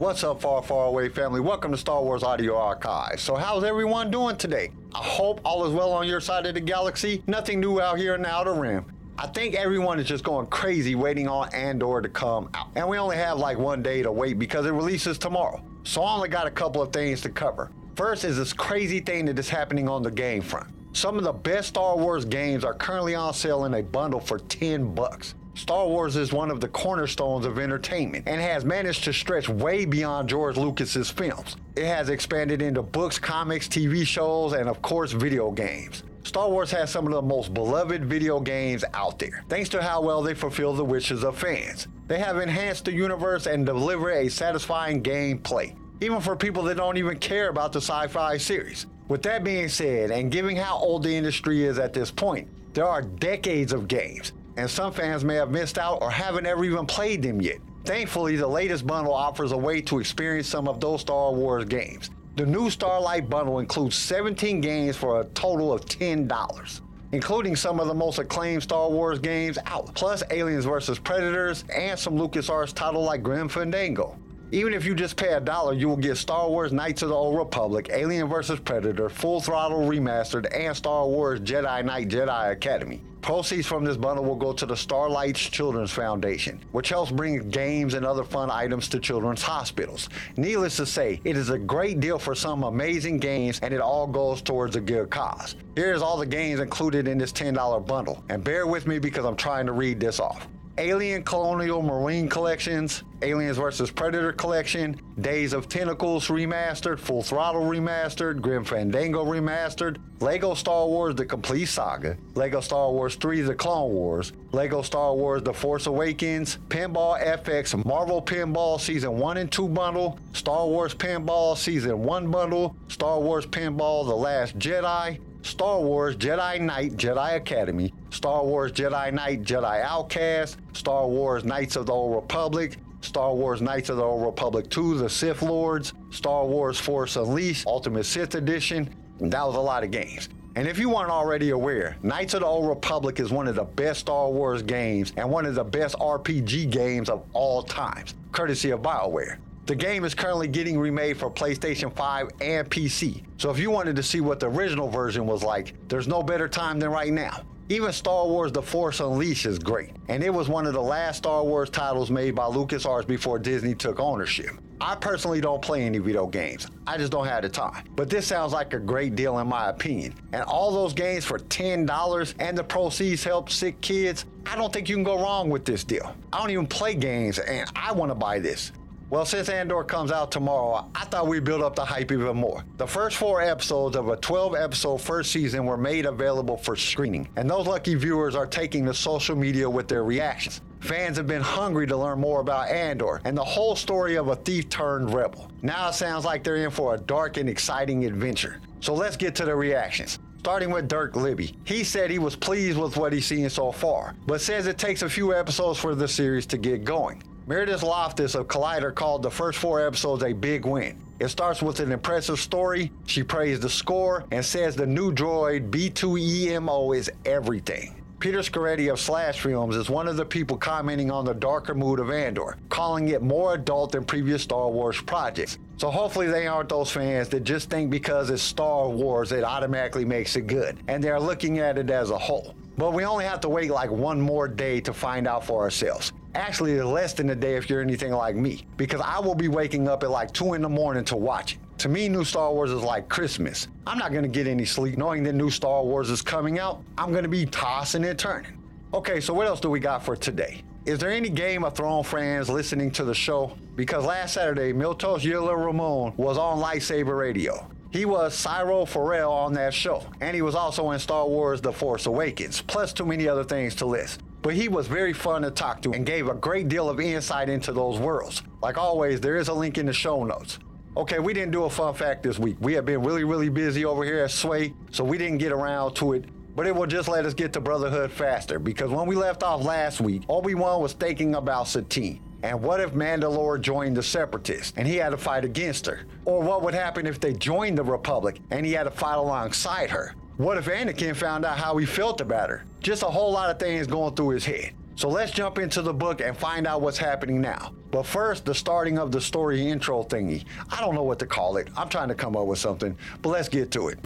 What's up, far, far away family? Welcome to Star Wars Audio Archive. So, how's everyone doing today? I hope all is well on your side of the galaxy. Nothing new out here in the Outer Rim. I think everyone is just going crazy waiting on Andor to come out. And we only have like one day to wait because it releases tomorrow. So, I only got a couple of things to cover. First is this crazy thing that is happening on the game front. Some of the best Star Wars games are currently on sale in a bundle for 10 bucks. Star Wars is one of the cornerstones of entertainment and has managed to stretch way beyond George Lucas's films. It has expanded into books, comics, TV shows, and of course, video games. Star Wars has some of the most beloved video games out there, thanks to how well they fulfill the wishes of fans. They have enhanced the universe and deliver a satisfying gameplay, even for people that don't even care about the sci fi series. With that being said, and given how old the industry is at this point, there are decades of games and some fans may have missed out or haven't ever even played them yet. Thankfully, the latest bundle offers a way to experience some of those Star Wars games. The new Starlight bundle includes 17 games for a total of $10, including some of the most acclaimed Star Wars games out, plus Aliens vs. Predators and some LucasArts titles like Grim Fandango. Even if you just pay a dollar, you will get Star Wars Knights of the Old Republic, Alien vs. Predator, Full Throttle Remastered, and Star Wars Jedi Knight Jedi Academy. Proceeds from this bundle will go to the Starlights Children's Foundation, which helps bring games and other fun items to children's hospitals. Needless to say, it is a great deal for some amazing games and it all goes towards a good cause. Here's all the games included in this $10 bundle, and bear with me because I'm trying to read this off. Alien Colonial Marine Collections, Aliens vs. Predator Collection, Days of Tentacles Remastered, Full Throttle Remastered, Grim Fandango Remastered, Lego Star Wars The Complete Saga, Lego Star Wars 3 The Clone Wars, Lego Star Wars The Force Awakens, Pinball FX Marvel Pinball Season 1 and 2 Bundle, Star Wars Pinball Season 1 Bundle, Star Wars Pinball The Last Jedi, Star Wars Jedi Knight Jedi Academy, Star Wars Jedi Knight Jedi Outcast, Star Wars Knights of the Old Republic, Star Wars Knights of the Old Republic 2 The Sith Lords, Star Wars Force Unleashed Ultimate Sith Edition. That was a lot of games. And if you weren't already aware, Knights of the Old Republic is one of the best Star Wars games and one of the best RPG games of all times, courtesy of BioWare. The game is currently getting remade for PlayStation 5 and PC. So if you wanted to see what the original version was like, there's no better time than right now. Even Star Wars The Force Unleashed is great, and it was one of the last Star Wars titles made by LucasArts before Disney took ownership. I personally don't play any video games, I just don't have the time. But this sounds like a great deal in my opinion. And all those games for $10 and the proceeds help sick kids, I don't think you can go wrong with this deal. I don't even play games, and I want to buy this. Well, since Andor comes out tomorrow, I thought we'd build up the hype even more. The first four episodes of a 12 episode first season were made available for screening, and those lucky viewers are taking to social media with their reactions. Fans have been hungry to learn more about Andor and the whole story of a thief turned rebel. Now it sounds like they're in for a dark and exciting adventure. So let's get to the reactions. Starting with Dirk Libbey. He said he was pleased with what he's seen so far, but says it takes a few episodes for the series to get going. Meredith Loftus of Collider called the first four episodes a big win. It starts with an impressive story. She praised the score and says the new droid B2EMO is everything. Peter Sciretta of Slash Films is one of the people commenting on the darker mood of Andor, calling it more adult than previous Star Wars projects. So hopefully they aren't those fans that just think because it's Star Wars it automatically makes it good, and they're looking at it as a whole. But we only have to wait like one more day to find out for ourselves. Actually, less than a day if you're anything like me, because I will be waking up at like 2 in the morning to watch it. To me, new Star Wars is like Christmas. I'm not gonna get any sleep knowing that new Star Wars is coming out. I'm gonna be tossing and turning. Okay, so what else do we got for today? Is there any Game of Thrones fans listening to the show? Because last Saturday, Miltos Yerolemou was on Lightsaber Radio. He was Syrio Forel on that show, and he was also in Star Wars The Force Awakens, plus too many other things to list but he was very fun to talk to and gave a great deal of insight into those worlds. Like always, there is a link in the show notes. Okay, we didn't do a fun fact this week. We have been really, really busy over here at Sway, so we didn't get around to it. But it will just let us get to Brotherhood faster because when we left off last week, Obi-Wan was thinking about Satine. And what if Mandalore joined the Separatists and he had to fight against her? Or what would happen if they joined the Republic and he had to fight alongside her? What if Anakin found out how he felt about her? Just a whole lot of things going through his head. So let's jump into the book and find out what's happening now. But first, the starting of the story intro thingy. I don't know what to call it. I'm trying to come up with something, but let's get to it.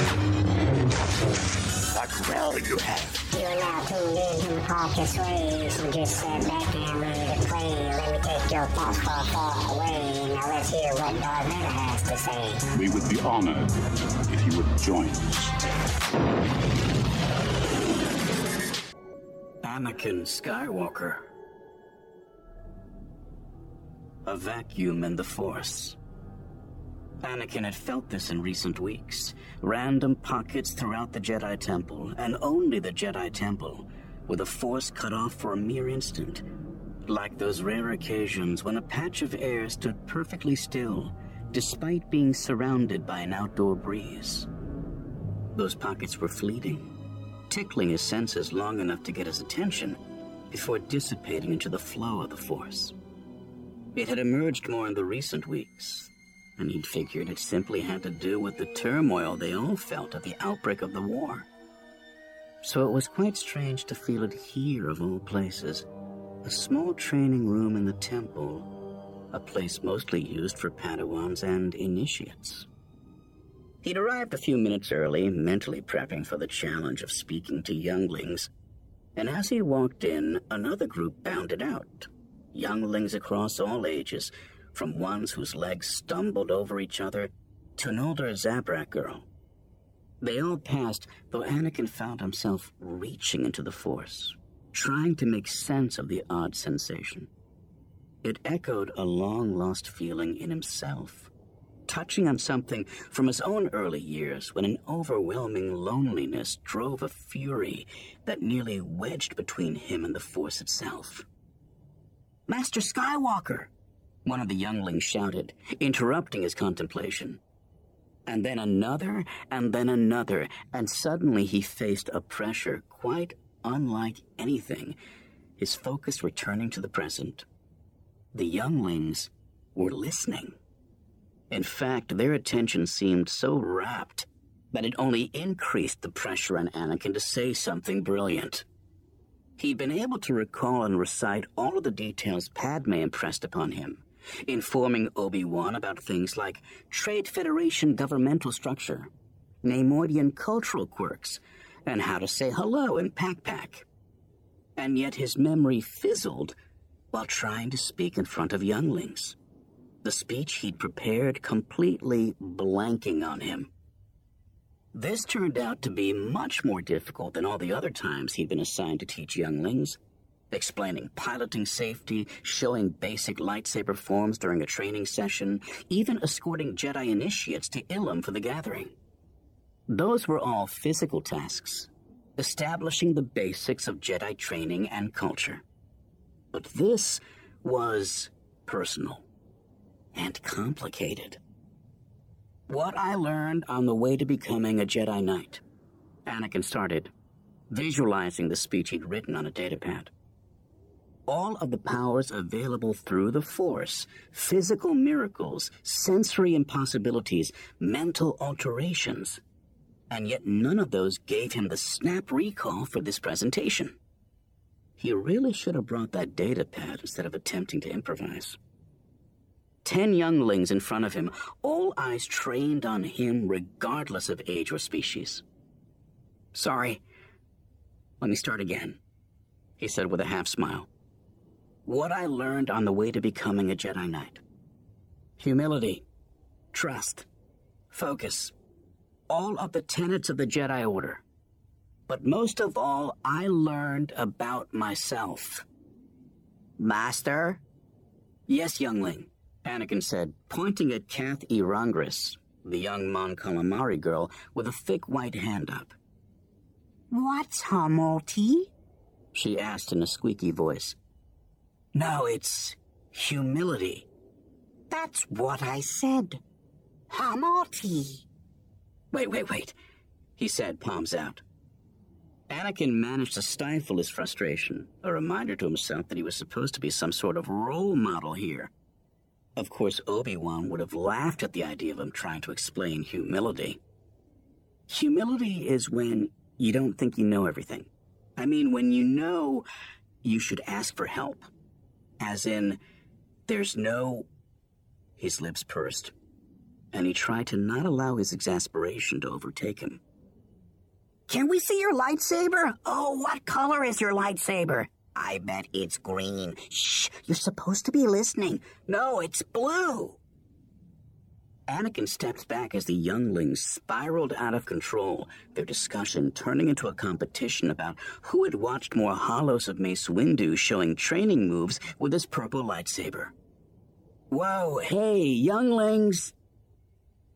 What will you have? You are now tuned in to Marcus Ray, so just sit back and ready to play. Let me take your thoughts far, far away. Now let's hear what Darth has to say. We would be honored if you would join us. Anakin Skywalker. A vacuum in the Force. Anakin had felt this in recent weeks. Random pockets throughout the Jedi Temple, and only the Jedi Temple, with the Force cut off for a mere instant. Like those rare occasions when a patch of air stood perfectly still, despite being surrounded by an outdoor breeze. Those pockets were fleeting, tickling his senses long enough to get his attention before dissipating into the flow of the Force. It had emerged more in the recent weeks, and he'd figured it simply had to do with the turmoil they all felt at the outbreak of the war. So it was quite strange to feel it here, of all places. A small training room in the temple, a place mostly used for Padawans and initiates. He'd arrived a few minutes early, mentally prepping for the challenge of speaking to younglings. And as he walked in, another group bounded out. Younglings across all ages, from ones whose legs stumbled over each other to an older Zabrak girl. They all passed, though Anakin found himself reaching into the Force, trying to make sense of the odd sensation. It echoed a long lost feeling in himself touching on something from his own early years when an overwhelming loneliness drove a fury that nearly wedged between him and the Force itself. Master Skywalker! One of the younglings shouted, interrupting his contemplation. And then another, and then another, and suddenly he faced a pressure quite unlike anything, his focus returning to the present. The younglings were listening. In fact, their attention seemed so rapt that it only increased the pressure on Anakin to say something brilliant. He'd been able to recall and recite all of the details Padme impressed upon him, informing Obi-Wan about things like Trade Federation governmental structure, Neimoidian cultural quirks, and how to say hello in Pack Pack. And yet his memory fizzled while trying to speak in front of younglings the speech he'd prepared completely blanking on him. This turned out to be much more difficult than all the other times he'd been assigned to teach younglings, explaining piloting safety, showing basic lightsaber forms during a training session, even escorting Jedi initiates to Ilum for the gathering. Those were all physical tasks, establishing the basics of Jedi training and culture. But this was personal and complicated. What I learned on the way to becoming a Jedi Knight. Anakin started, visualizing the speech he'd written on a datapad. All of the powers available through the Force, physical miracles, sensory impossibilities, mental alterations. And yet none of those gave him the snap recall for this presentation. He really should have brought that datapad instead of attempting to improvise. Ten younglings in front of him, all eyes trained on him regardless of age or species. Sorry. Let me start again, he said with a half smile. What I learned on the way to becoming a Jedi Knight. Humility, trust, focus, all of the tenets of the Jedi Order. But most of all, I learned about myself. Master? Yes, youngling. Anakin said, pointing at Kath Irangris, the young Mon Calamari girl with a thick white hand up. What's humility? She asked in a squeaky voice. No, it's humility. That's what I said. Humility. Wait, wait, wait, he said, palms out. Anakin managed to stifle his frustration, a reminder to himself that he was supposed to be some sort of role model here. Of course, Obi-Wan would have laughed at the idea of him trying to explain humility. Humility is when you don't think you know everything. I mean, when you know you should ask for help. As in, there's no. His lips pursed, and he tried to not allow his exasperation to overtake him. Can we see your lightsaber? Oh, what color is your lightsaber? I bet it's green. Shh, you're supposed to be listening. No, it's blue. Anakin stepped back as the younglings spiraled out of control, their discussion turning into a competition about who had watched more holos of Mace Windu showing training moves with his purple lightsaber. Whoa, hey, younglings!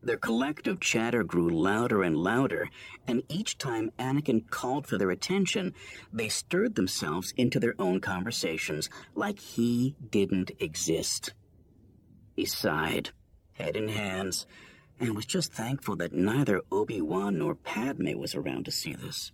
Their collective chatter grew louder and louder, and each time Anakin called for their attention, they stirred themselves into their own conversations like he didn't exist. He sighed head in hands, and was just thankful that neither Obi-Wan nor Padme was around to see this.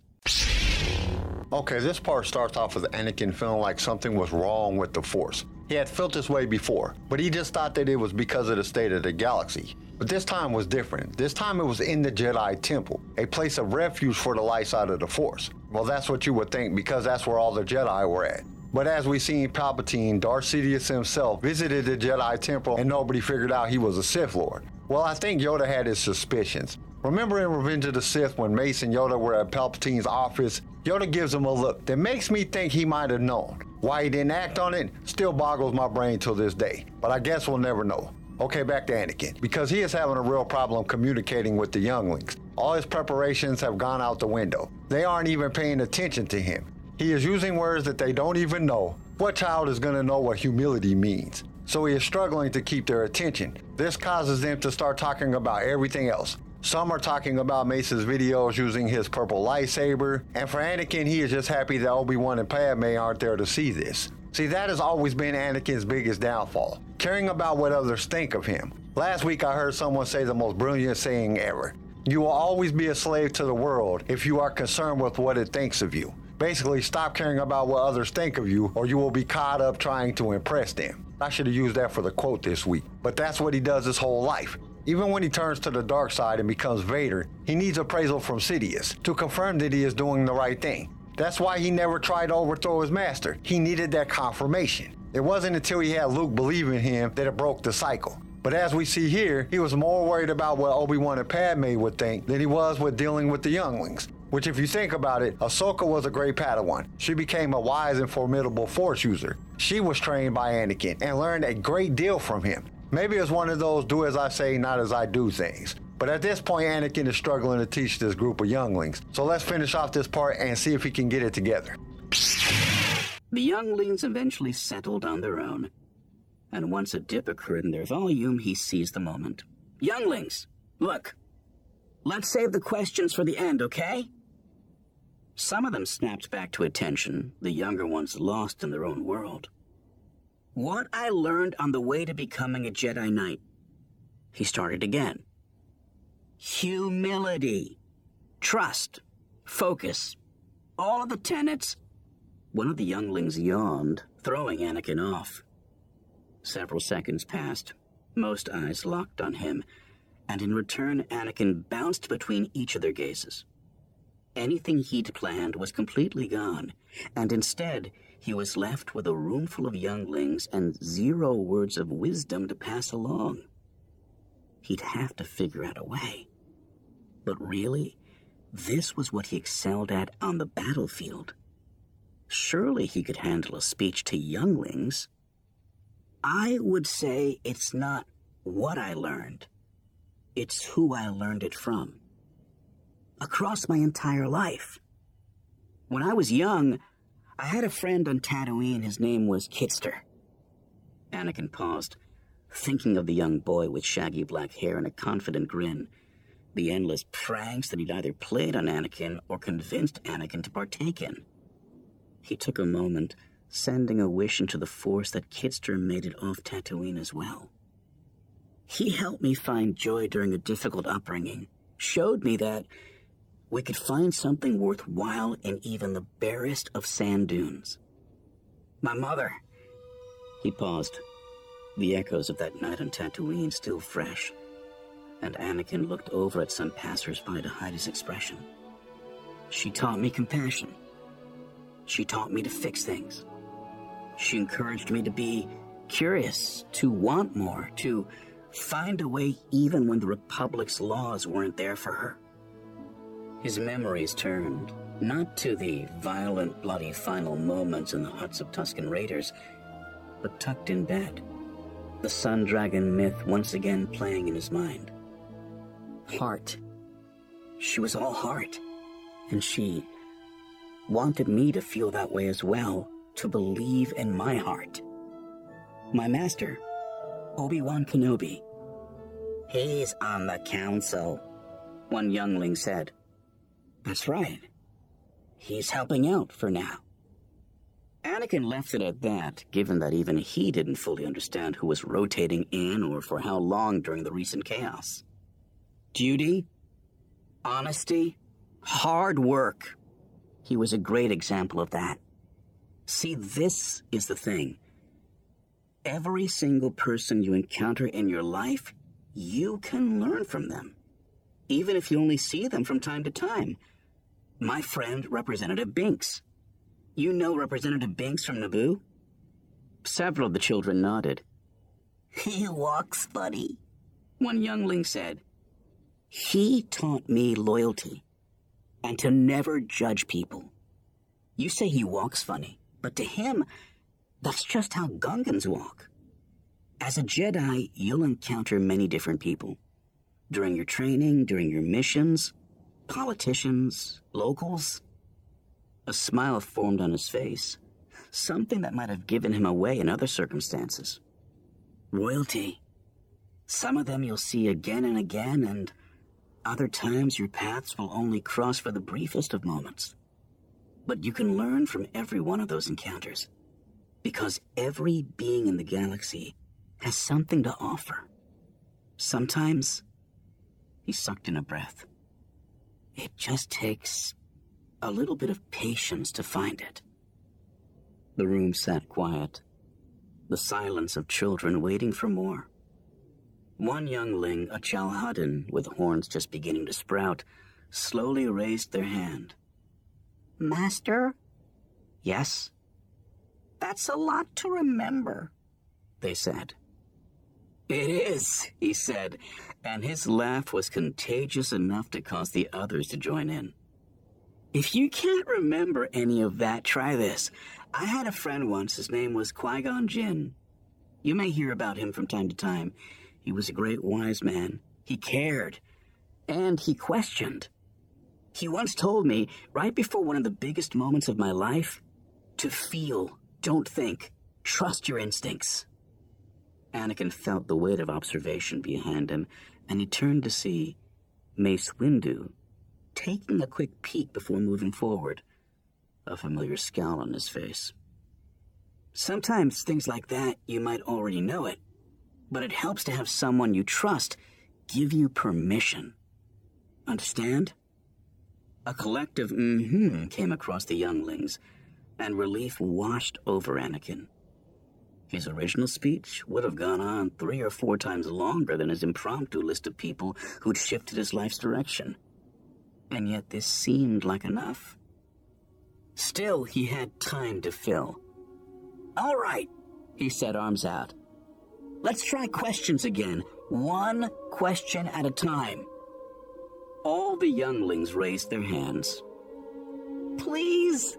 Okay, this part starts off with Anakin feeling like something was wrong with the Force. He had felt this way before, but he just thought that it was because of the state of the galaxy. But this time was different. This time it was in the Jedi Temple, a place of refuge for the light side of the Force. Well, that's what you would think because that's where all the Jedi were at. But as we seen in Palpatine, Darth Sidious himself visited the Jedi Temple and nobody figured out he was a Sith Lord. Well, I think Yoda had his suspicions. Remember in Revenge of the Sith when Mace and Yoda were at Palpatine's office? Yoda gives him a look that makes me think he might have known. Why he didn't act on it still boggles my brain till this day. But I guess we'll never know. Okay, back to Anakin. Because he is having a real problem communicating with the younglings. All his preparations have gone out the window. They aren't even paying attention to him. He is using words that they don't even know. What child is going to know what humility means? So he is struggling to keep their attention. This causes them to start talking about everything else. Some are talking about Mace's videos using his purple lightsaber, and for Anakin, he is just happy that Obi-Wan and Padme aren't there to see this. See, that has always been Anakin's biggest downfall, caring about what others think of him. Last week I heard someone say the most brilliant saying ever. You will always be a slave to the world if you are concerned with what it thinks of you. Basically, stop caring about what others think of you, or you will be caught up trying to impress them. I should have used that for the quote this week, but that's what he does his whole life. Even when he turns to the dark side and becomes Vader, he needs appraisal from Sidious to confirm that he is doing the right thing. That's why he never tried to overthrow his master. He needed that confirmation. It wasn't until he had Luke believe in him that it broke the cycle. But as we see here, he was more worried about what Obi-Wan and Padme would think than he was with dealing with the younglings. Which, if you think about it, Ahsoka was a great Padawan. She became a wise and formidable Force user. She was trained by Anakin and learned a great deal from him. Maybe it's one of those do as I say, not as I do things. But at this point, Anakin is struggling to teach this group of younglings. So let's finish off this part and see if he can get it together. The younglings eventually settled on their own. And once a dip occurred in their volume, he seized the moment. Younglings, look. Let's save the questions for the end, okay? Some of them snapped back to attention, the younger ones lost in their own world. What I learned on the way to becoming a Jedi Knight. He started again. Humility, trust, focus, all of the tenets. One of the younglings yawned, throwing Anakin off. Several seconds passed. Most eyes locked on him, and in return, Anakin bounced between each of their gazes. Anything he'd planned was completely gone, and instead, he was left with a roomful of younglings and zero words of wisdom to pass along. He'd have to figure out a way. But really, this was what he excelled at on the battlefield. Surely he could handle a speech to younglings. I would say it's not what I learned, it's who I learned it from across my entire life. When I was young, I had a friend on Tatooine. His name was Kitster. Anakin paused, thinking of the young boy with shaggy black hair and a confident grin. The endless pranks that he'd either played on Anakin or convinced Anakin to partake in. He took a moment, sending a wish into the Force that Kitster made it off Tatooine as well. He helped me find joy during a difficult upbringing, showed me that we could find something worthwhile in even the barest of sand dunes. My mother. He paused, the echoes of that night on Tatooine still fresh, and Anakin looked over at some passersby to hide his expression. She taught me compassion. She taught me to fix things. She encouraged me to be curious, to want more, to find a way even when the Republic's laws weren't there for her. His memories turned not to the violent, bloody final moments in the huts of Tusken Raiders, but tucked in bed, the Sun Dragon myth once again playing in his mind. Heart. She was all heart, and she wanted me to feel that way as well, to believe in my heart. My master, Obi-Wan Kenobi. He's on the council, one youngling said. That's right. He's helping out for now. Anakin left it at that, given that even he didn't fully understand who was rotating in or for how long during the recent chaos. Duty, honesty, hard work. He was a great example of that. See, this is the thing. Every single person you encounter in your life, you can learn from them, even if you only see them from time to time. My friend, Representative Binks. You know Representative Binks from Naboo? Several of the children nodded. He walks funny, one youngling said. He taught me loyalty and to never judge people. You say he walks funny, but to him, that's just how Gungans walk. As a Jedi, you'll encounter many different people. During your training, during your missions, politicians, locals. A smile formed on his face, something that might have given him away in other circumstances. Royalty. Some of them you'll see again and again, and other times your paths will only cross for the briefest of moments. But you can learn from every one of those encounters, because every being in the galaxy has something to offer. Sometimes, he sucked in a breath. It just takes a little bit of patience to find it. The room sat quiet, the silence of children waiting for more. One youngling, a Chalhadan with horns just beginning to sprout, slowly raised their hand. Master? Yes? That's a lot to remember, they said. It is, he said, and his laugh was contagious enough to cause the others to join in. If you can't remember any of that, try this. I had a friend once, his name was Qui Gon Jinn. You may hear about him from time to time. He was a great wise man. He cared. And he questioned. He once told me, right before one of the biggest moments of my life, to feel, don't think, trust your instincts. Anakin felt the weight of observation behind him, and he turned to see Mace Windu taking a quick peek before moving forward, a familiar scowl on his face. Sometimes things like that, you might already know it, but it helps to have someone you trust give you permission. Understand? A collective mm-hmm came across the younglings, and relief washed over Anakin. His original speech would have gone on three or four times longer than his impromptu list of people who'd shifted his life's direction. And yet this seemed like enough. Still, he had time to fill. All right, he said, arms out. Let's try questions again, one question at a time. All the younglings raised their hands. Please,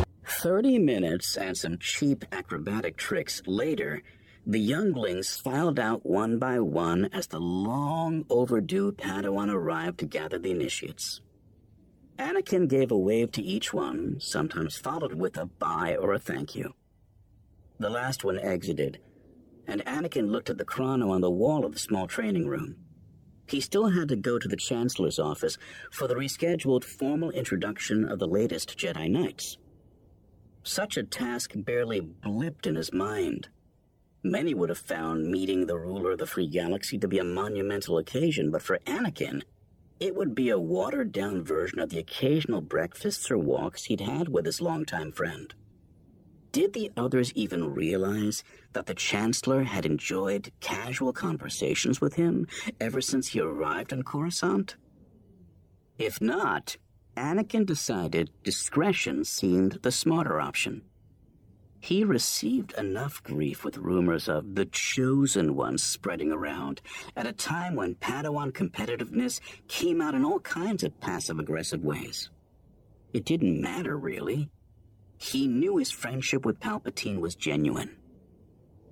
30 minutes and some cheap acrobatic tricks later, the younglings filed out one by one as the long overdue Padawan arrived to gather the initiates. Anakin gave a wave to each one, sometimes followed with a bye or a thank you. The last one exited, and Anakin looked at the chrono on the wall of the small training room. He still had to go to the Chancellor's office for the rescheduled formal introduction of the latest Jedi Knights. Such a task barely blipped in his mind. Many would have found meeting the ruler of the free galaxy to be a monumental occasion, but for Anakin, it would be a watered down version of the occasional breakfasts or walks he'd had with his longtime friend. Did the others even realize that the Chancellor had enjoyed casual conversations with him ever since he arrived on Coruscant? If not, Anakin decided discretion seemed the smarter option. He received enough grief with rumors of the chosen ones spreading around at a time when Padawan competitiveness came out in all kinds of passive aggressive ways. It didn't matter, really. He knew his friendship with Palpatine was genuine,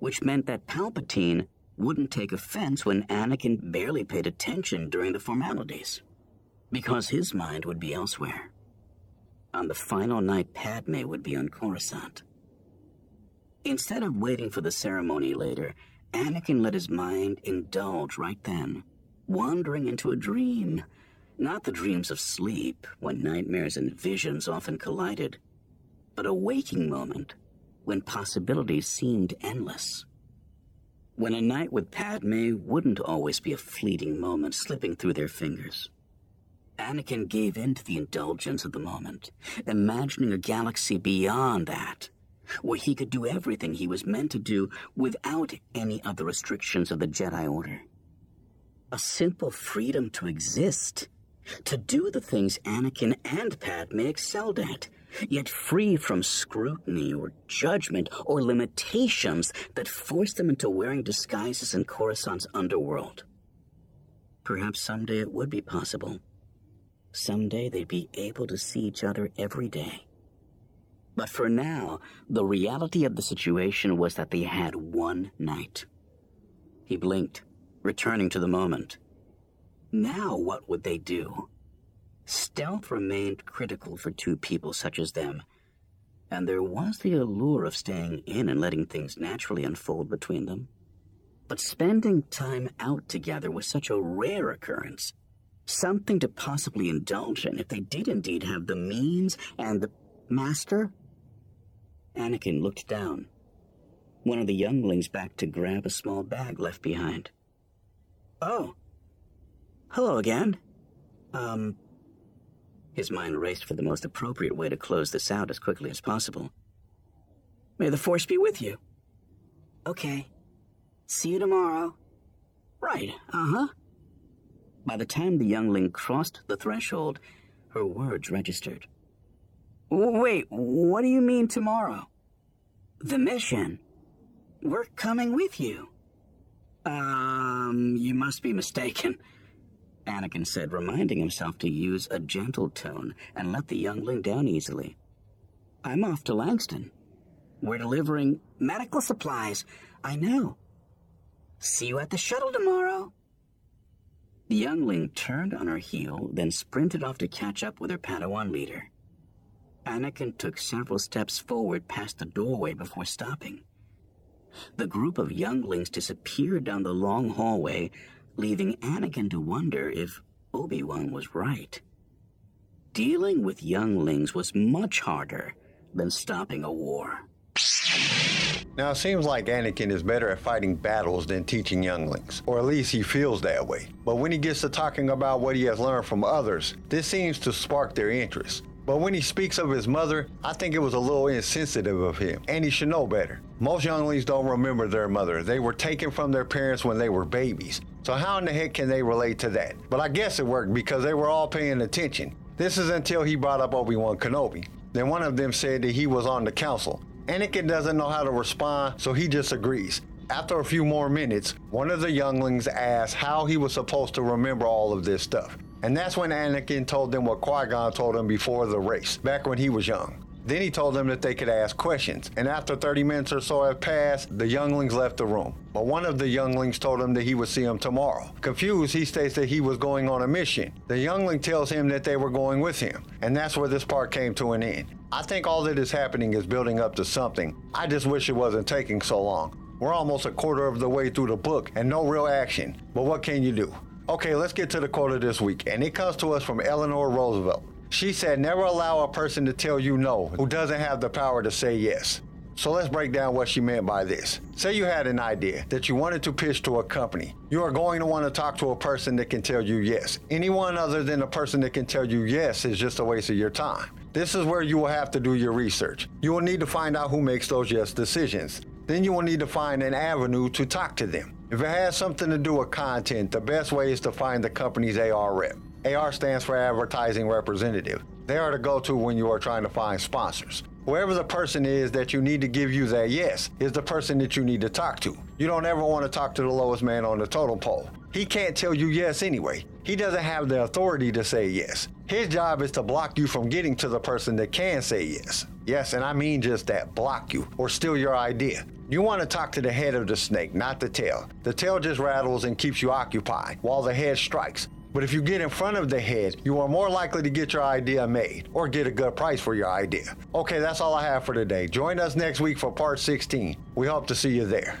which meant that Palpatine wouldn't take offense when Anakin barely paid attention during the formalities, because his mind would be elsewhere. On the final night, Padme would be on Coruscant. Instead of waiting for the ceremony later, Anakin let his mind indulge right then, wandering into a dream. Not the dreams of sleep, when nightmares and visions often collided, but a waking moment, when possibilities seemed endless. When a night with Padme wouldn't always be a fleeting moment slipping through their fingers. Anakin gave in to the indulgence of the moment, imagining a galaxy beyond that where he could do everything he was meant to do without any of the restrictions of the Jedi Order. A simple freedom to exist, to do the things Anakin and Padme excelled at, yet free from scrutiny or judgment or limitations that forced them into wearing disguises in Coruscant's underworld. Perhaps someday it would be possible. Someday they'd be able to see each other every day. But for now, the reality of the situation was that they had one night. He blinked, returning to the moment. Now what would they do? Stealth remained critical for two people such as them, and there was the allure of staying in and letting things naturally unfold between them. But spending time out together was such a rare occurrence, something to possibly indulge in if they did indeed have the means and the master Anakin looked down. One of the younglings backed to grab a small bag left behind. Oh. Hello again. Um. His mind raced for the most appropriate way to close this out as quickly as possible. May the Force be with you. Okay. See you tomorrow. Right, uh huh. By the time the youngling crossed the threshold, her words registered. Wait, what do you mean tomorrow? The mission. We're coming with you. Um, you must be mistaken, Anakin said, reminding himself to use a gentle tone and let the youngling down easily. I'm off to Langston. We're delivering medical supplies. I know. See you at the shuttle tomorrow. The youngling turned on her heel, then sprinted off to catch up with her Padawan leader. Anakin took several steps forward past the doorway before stopping. The group of younglings disappeared down the long hallway, leaving Anakin to wonder if Obi-Wan was right. Dealing with younglings was much harder than stopping a war. Now, it seems like Anakin is better at fighting battles than teaching younglings, or at least he feels that way. But when he gets to talking about what he has learned from others, this seems to spark their interest. But when he speaks of his mother, I think it was a little insensitive of him, and he should know better. Most younglings don't remember their mother. They were taken from their parents when they were babies. So how in the heck can they relate to that? But I guess it worked because they were all paying attention. This is until he brought up Obi-Wan Kenobi. Then one of them said that he was on the council. Anakin doesn't know how to respond, so he just agrees. After a few more minutes, one of the younglings asks how he was supposed to remember all of this stuff. And that's when Anakin told them what Qui Gon told him before the race, back when he was young. Then he told them that they could ask questions, and after 30 minutes or so had passed, the younglings left the room. But one of the younglings told him that he would see him tomorrow. Confused, he states that he was going on a mission. The youngling tells him that they were going with him, and that's where this part came to an end. I think all that is happening is building up to something. I just wish it wasn't taking so long. We're almost a quarter of the way through the book and no real action. But what can you do? Okay, let's get to the quote of this week, and it comes to us from Eleanor Roosevelt. She said never allow a person to tell you no who doesn't have the power to say yes. So let's break down what she meant by this. Say you had an idea that you wanted to pitch to a company. You are going to want to talk to a person that can tell you yes. Anyone other than a person that can tell you yes is just a waste of your time. This is where you will have to do your research. You will need to find out who makes those yes decisions. Then you will need to find an avenue to talk to them. If it has something to do with content, the best way is to find the company's AR rep. AR stands for Advertising Representative. They are to go to when you are trying to find sponsors. Whoever the person is that you need to give you that yes is the person that you need to talk to. You don't ever want to talk to the lowest man on the totem pole. He can't tell you yes anyway. He doesn't have the authority to say yes. His job is to block you from getting to the person that can say yes. Yes, and I mean just that block you or steal your idea. You want to talk to the head of the snake, not the tail. The tail just rattles and keeps you occupied while the head strikes. But if you get in front of the head, you are more likely to get your idea made or get a good price for your idea. Okay, that's all I have for today. Join us next week for part 16. We hope to see you there.